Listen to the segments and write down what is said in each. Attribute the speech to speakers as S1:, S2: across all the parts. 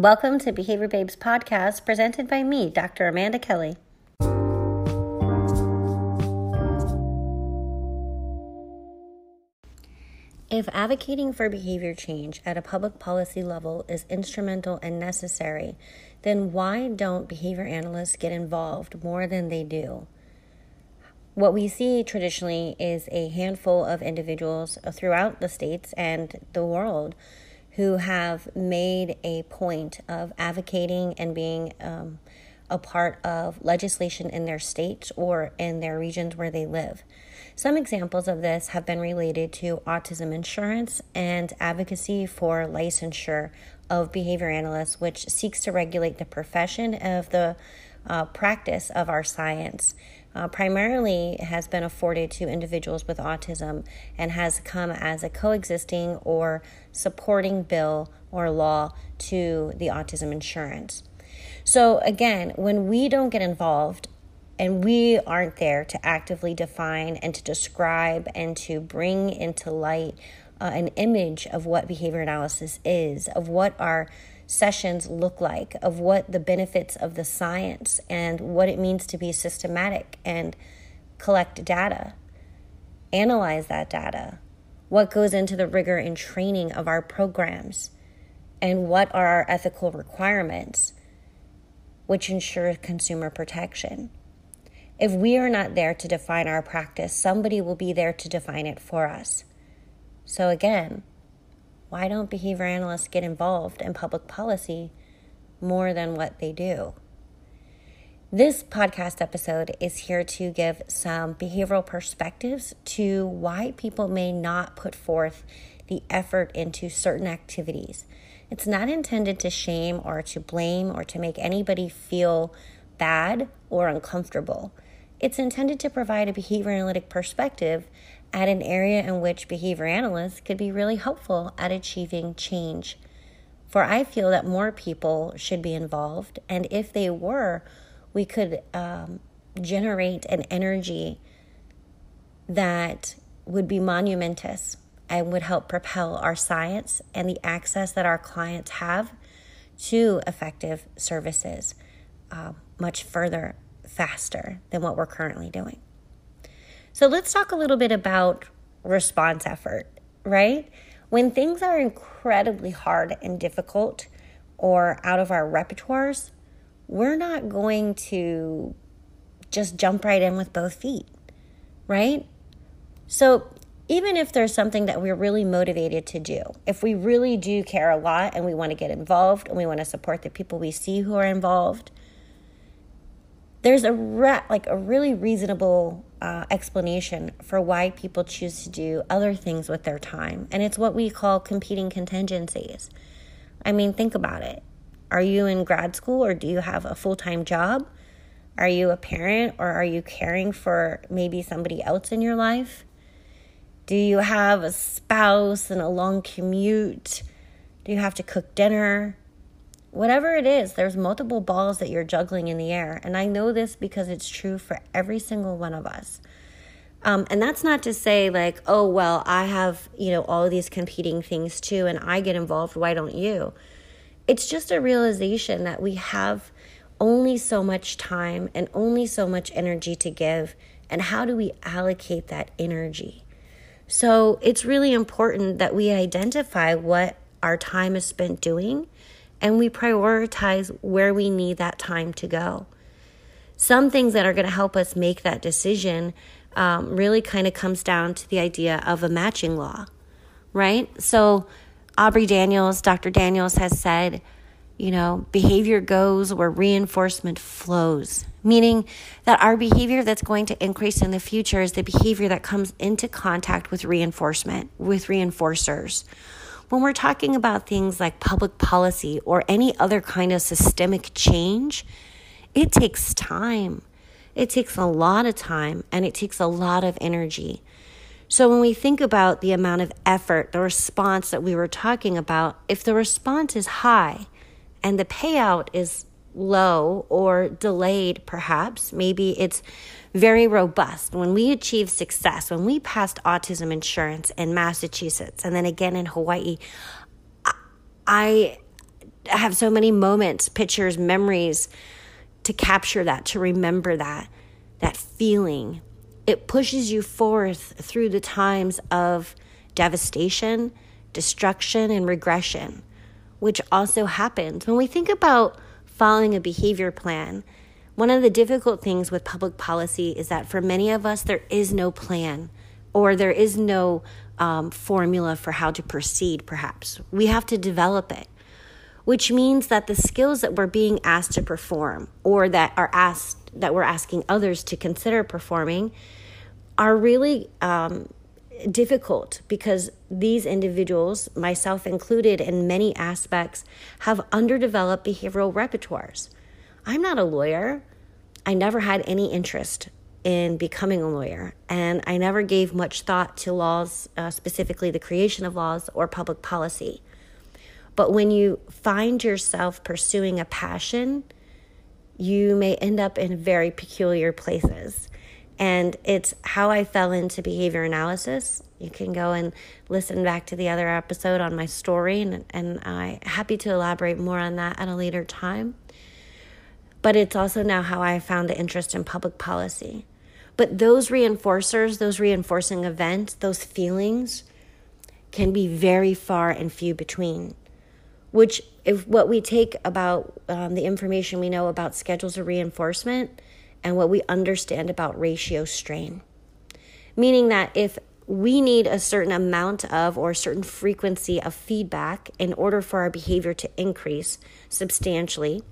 S1: Welcome to Behavior Babes podcast presented by me, Dr. Amanda Kelly. If advocating for behavior change at a public policy level is instrumental and necessary, then why don't behavior analysts get involved more than they do? What we see traditionally is a handful of individuals throughout the states and the world who have made a point of advocating and being um, a part of legislation in their states or in their regions where they live. Some examples of this have been related to autism insurance and advocacy for licensure of behavior analysts, which seeks to regulate the profession of the uh, practice of our science. Uh, primarily has been afforded to individuals with autism and has come as a coexisting or supporting bill or law to the autism insurance. So, again, when we don't get involved and we aren't there to actively define and to describe and to bring into light uh, an image of what behavior analysis is, of what our sessions look like, of what the benefits of the science and what it means to be systematic and collect data, analyze that data, what goes into the rigor and training of our programs, and what are our ethical requirements, which ensure consumer protection. If we are not there to define our practice, somebody will be there to define it for us. So, again, why don't behavior analysts get involved in public policy more than what they do? This podcast episode is here to give some behavioral perspectives to why people may not put forth the effort into certain activities. It's not intended to shame or to blame or to make anybody feel bad or uncomfortable. It's intended to provide a behavior analytic perspective at an area in which behavior analysts could be really helpful at achieving change. For I feel that more people should be involved, and if they were, we could um, generate an energy that would be monumentous and would help propel our science and the access that our clients have to effective services uh, much further faster than what we're currently doing. So let's talk a little bit about response effort, right? When things are incredibly hard and difficult or out of our repertoires, we're not going to just jump right in with both feet, right? So, even if there's something that we're really motivated to do, if we really do care a lot and we want to get involved and we want to support the people we see who are involved, there's a re- like a really reasonable uh, explanation for why people choose to do other things with their time, and it's what we call competing contingencies. I mean, think about it. Are you in grad school or do you have a full time job? Are you a parent or are you caring for maybe somebody else in your life? Do you have a spouse and a long commute? Do you have to cook dinner? Whatever it is, there's multiple balls that you're juggling in the air. And I know this because it's true for every single one of us. Um, and that's not to say, like, oh, well, I have, you know, all these competing things too, and I get involved. Why don't you? It's just a realization that we have only so much time and only so much energy to give. And how do we allocate that energy? So it's really important that we identify what our time is spent doing and we prioritize where we need that time to go. Some things that are going to help us make that decision um, really kind of comes down to the idea of a matching law, right? So, Aubrey Daniels, Dr. Daniels has said, you know, behavior goes where reinforcement flows, meaning that our behavior that's going to increase in the future is the behavior that comes into contact with reinforcement, with reinforcers when we're talking about things like public policy or any other kind of systemic change, it takes time. It takes a lot of time and it takes a lot of energy. So, when we think about the amount of effort, the response that we were talking about, if the response is high and the payout is low or delayed, perhaps, maybe it's very robust. When we achieved success, when we passed autism insurance in Massachusetts and then again in Hawaii, I have so many moments, pictures, memories to capture that, to remember that, that feeling. It pushes you forth through the times of devastation, destruction, and regression, which also happens. When we think about following a behavior plan, one of the difficult things with public policy is that for many of us, there is no plan or there is no um, formula for how to proceed, perhaps. We have to develop it, which means that the skills that we're being asked to perform or that are asked that we're asking others to consider performing are really um, difficult because these individuals, myself included, in many aspects, have underdeveloped behavioral repertoires. I'm not a lawyer. I never had any interest in becoming a lawyer, and I never gave much thought to laws, uh, specifically the creation of laws or public policy. But when you find yourself pursuing a passion, you may end up in very peculiar places. And it's how I fell into behavior analysis. You can go and listen back to the other episode on my story, and, and I'm happy to elaborate more on that at a later time. But it's also now how I found the interest in public policy. But those reinforcers, those reinforcing events, those feelings can be very far and few between. Which, if what we take about um, the information we know about schedules of reinforcement, and what we understand about ratio strain. Meaning that if we need a certain amount of or a certain frequency of feedback in order for our behavior to increase substantially.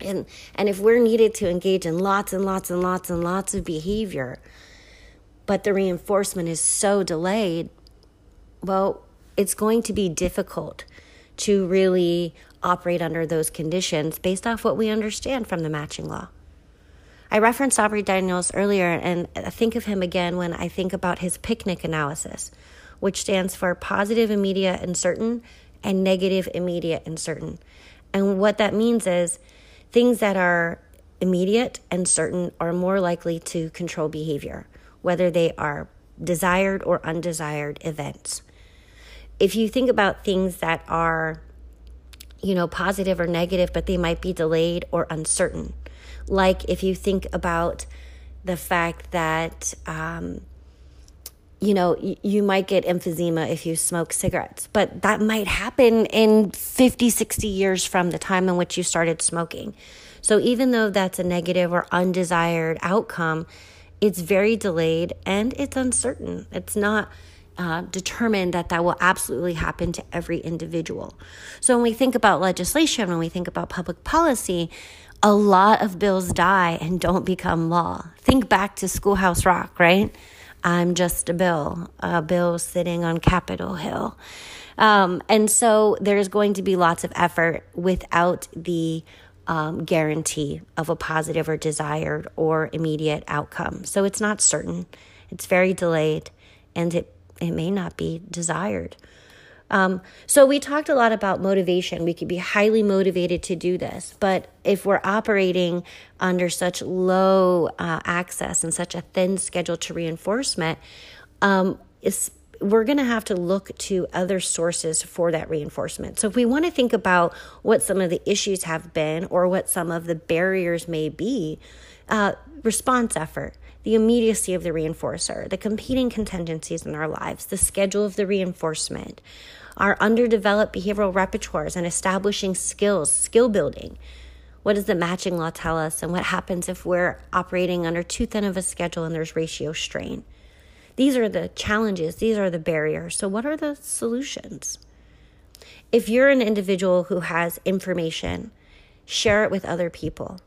S1: And, and if we're needed to engage in lots and lots and lots and lots of behavior, but the reinforcement is so delayed, well, it's going to be difficult to really operate under those conditions based off what we understand from the matching law. I referenced Aubrey Daniels earlier, and I think of him again when I think about his picnic analysis, which stands for positive, immediate, and certain, and negative, immediate, and certain. And what that means is things that are immediate and certain are more likely to control behavior, whether they are desired or undesired events. If you think about things that are, you know, positive or negative, but they might be delayed or uncertain, like if you think about the fact that, um, you know, you might get emphysema if you smoke cigarettes, but that might happen in 50, 60 years from the time in which you started smoking. So even though that's a negative or undesired outcome, it's very delayed and it's uncertain. It's not uh, determined that that will absolutely happen to every individual. So when we think about legislation, when we think about public policy, a lot of bills die and don't become law. Think back to Schoolhouse Rock, right? I'm just a bill, a bill sitting on Capitol Hill. Um, and so there's going to be lots of effort without the um, guarantee of a positive or desired or immediate outcome. So it's not certain, it's very delayed, and it, it may not be desired. Um, so we talked a lot about motivation. We could be highly motivated to do this, but if we're operating under such low uh, access and such a thin schedule to reinforcement, um, we're going to have to look to other sources for that reinforcement. So, if we want to think about what some of the issues have been or what some of the barriers may be, uh, response effort, the immediacy of the reinforcer, the competing contingencies in our lives, the schedule of the reinforcement, our underdeveloped behavioral repertoires and establishing skills, skill building. What does the matching law tell us? And what happens if we're operating under too thin of a schedule and there's ratio strain? These are the challenges, these are the barriers. So, what are the solutions? If you're an individual who has information, share it with other people.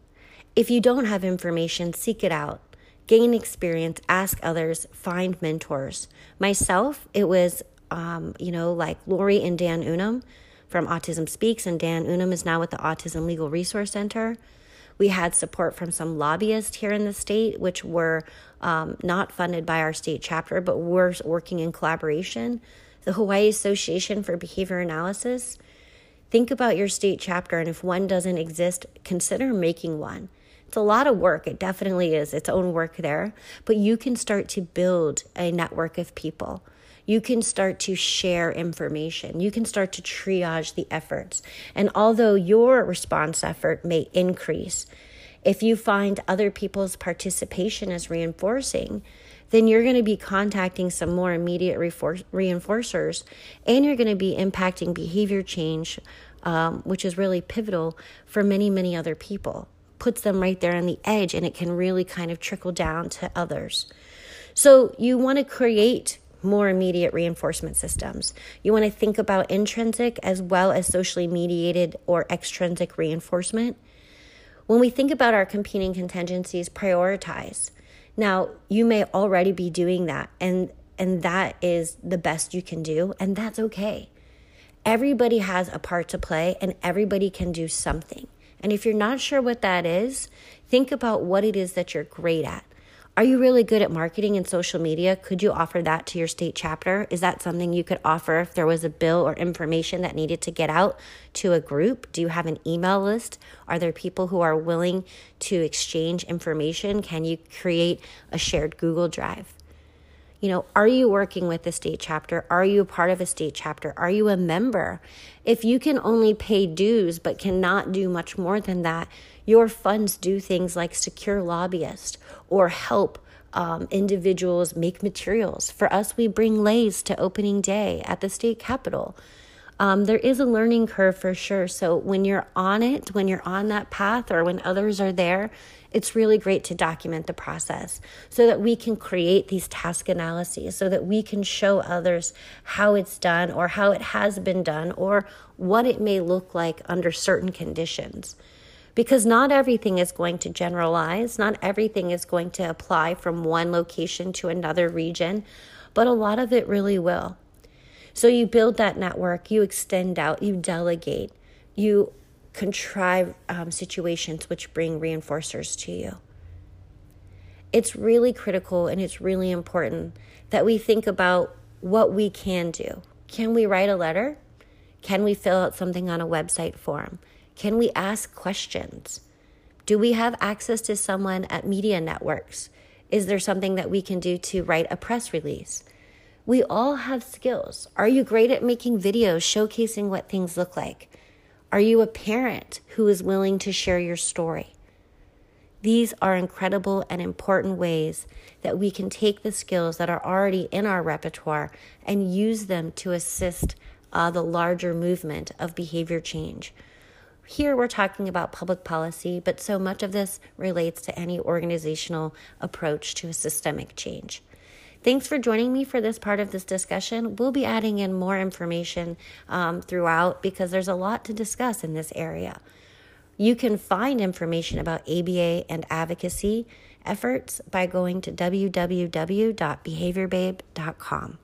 S1: If you don't have information, seek it out. Gain experience, ask others, find mentors. Myself, it was um, you know, like Lorri and Dan Unumb from Autism Speaks, and Dan Unumb is now with the Autism Legal Resource Center. We had support from some lobbyists here in the state, which were um, not funded by our state chapter, but we're working in collaboration. The Hawaii Association for Behavior Analysis. Think about your state chapter, and if one doesn't exist, consider making one. It's a lot of work. It definitely is its own work there, but you can start to build a network of people you can start to share information. You can start to triage the efforts. And although your response effort may increase, if you find other people's participation as reinforcing, then you're going to be contacting some more immediate reinforcers and you're going to be impacting behavior change, um, which is really pivotal for many, many other people. Puts them right there on the edge and it can really kind of trickle down to others. So you want to create more immediate reinforcement systems. You want to think about intrinsic as well as socially mediated or extrinsic reinforcement. When we think about our competing contingencies, prioritize. Now, you may already be doing that and and that is the best you can do and that's okay. Everybody has a part to play and everybody can do something. And if you're not sure what that is, think about what it is that you're great at. Are you really good at marketing and social media? Could you offer that to your state chapter? Is that something you could offer if there was a bill or information that needed to get out to a group? Do you have an email list? Are there people who are willing to exchange information? Can you create a shared Google Drive? You know, are you working with the state chapter? Are you a part of a state chapter? Are you a member? If you can only pay dues but cannot do much more than that, your funds do things like secure lobbyists or help um, individuals make materials. For us, we bring leis to opening day at the state capitol. Um, there is a learning curve for sure. So when you're on it, when you're on that path, or when others are there, it's really great to document the process so that we can create these task analyses, so that we can show others how it's done or how it has been done or what it may look like under certain conditions because not everything is going to generalize, not everything is going to apply from one location to another region, but a lot of it really will. So you build that network, you extend out, you delegate, you contrive um, situations which bring reinforcers to you. It's really critical and it's really important that we think about what we can do. Can we write a letter? Can we fill out something on a website form? Can we ask questions? Do we have access to someone at media networks? Is there something that we can do to write a press release? We all have skills. Are you great at making videos showcasing what things look like? Are you a parent who is willing to share your story? These are incredible and important ways that we can take the skills that are already in our repertoire and use them to assist uh, the larger movement of behavior change. Here we're talking about public policy, but so much of this relates to any organizational approach to a systemic change. Thanks for joining me for this part of this discussion. We'll be adding in more information um, throughout because there's a lot to discuss in this area. You can find information about ABA and advocacy efforts by going to www.behaviorbabe.com.